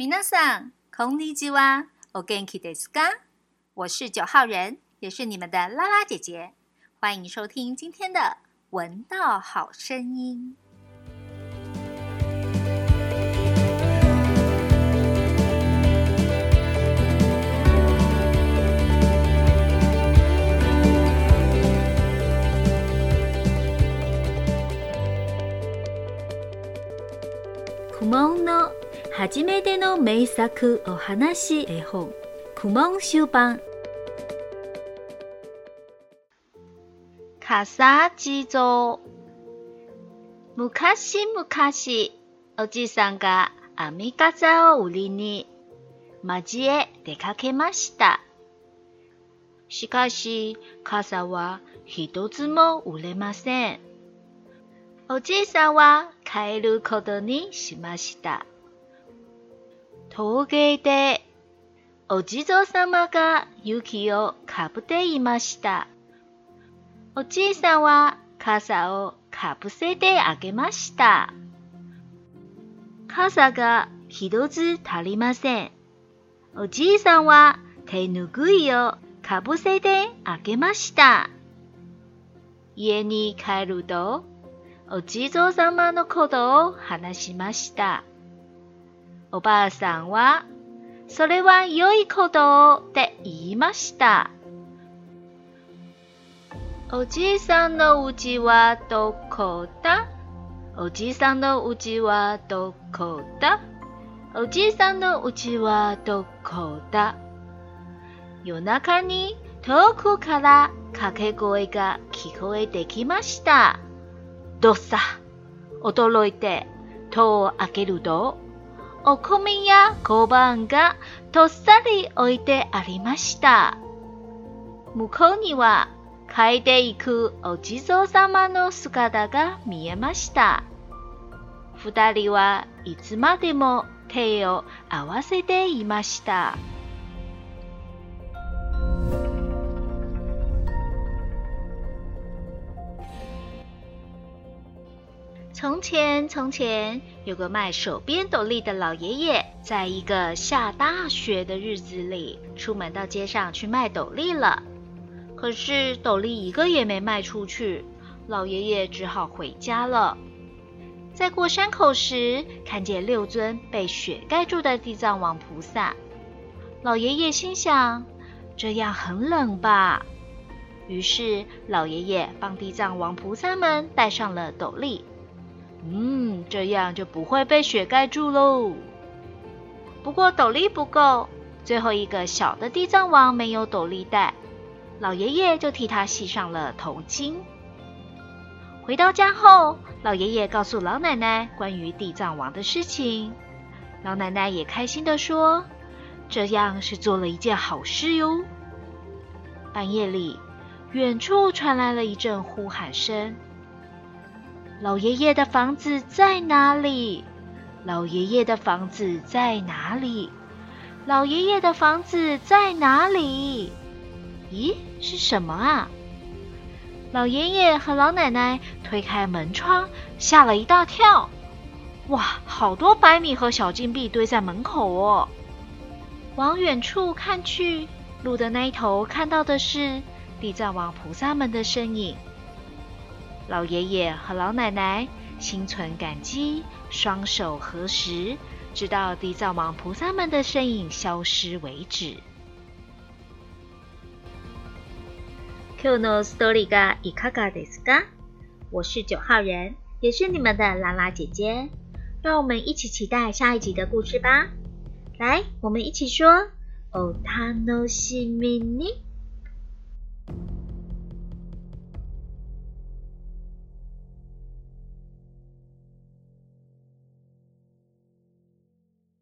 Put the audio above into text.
皆 i n a s a n は。お元気 o g か？n k i d s a 我是九号人，也是你们的拉拉姐姐，欢迎收听今天的《闻道好声音》。Kumo no。初めての名作お話絵本クモンう。版かしむかしおじいさんが編み方を売りに町へ出かけましたしかし傘は一つも売れませんおじいさんは帰ることにしました陶芸でお地蔵様が雪をかぶっていました。おじいさんは傘をかぶせてあげました。傘が一つ足りません。おじいさんは手ぬぐいをかぶせてあげました。家に帰ると、お地蔵様のことを話しました。おばあさんは、それは良いことって言いました。おじいさんのうちはどこだおじいさんのうちはどこだおじいさんのうちはどこだ夜中に遠くから掛け声が聞こえてきました。どっさ驚いて戸を開けると、お米や小判がとっさり置いてありました。向こうには変えていくお地蔵様の姿が見えました。二人はいつまでも手を合わせていました。从前，从前有个卖手编斗笠的老爷爷，在一个下大雪的日子里，出门到街上去卖斗笠了。可是斗笠一个也没卖出去，老爷爷只好回家了。在过山口时，看见六尊被雪盖住的地藏王菩萨，老爷爷心想：这样很冷吧？于是老爷爷帮地藏王菩萨们戴上了斗笠。嗯，这样就不会被雪盖住喽。不过斗笠不够，最后一个小的地藏王没有斗笠带，老爷爷就替他系上了头巾。回到家后，老爷爷告诉老奶奶关于地藏王的事情，老奶奶也开心的说：“这样是做了一件好事哟。”半夜里，远处传来了一阵呼喊声。老爷爷的房子在哪里？老爷爷的房子在哪里？老爷爷的房子在哪里？咦，是什么啊？老爷爷和老奶奶推开门窗，吓了一大跳。哇，好多白米和小金币堆在门口哦。往远处看去，路的那头看到的是地藏王菩萨们的身影。老爷爷和老奶奶心存感激，双手合十，直到地藏王菩萨们的身影消失为止。Q no story ga ikaga d e s ga，我是九号人，也是你们的拉拉姐姐。让我们一起期待下一集的故事吧！来，我们一起说，Oh t a n o s h mini。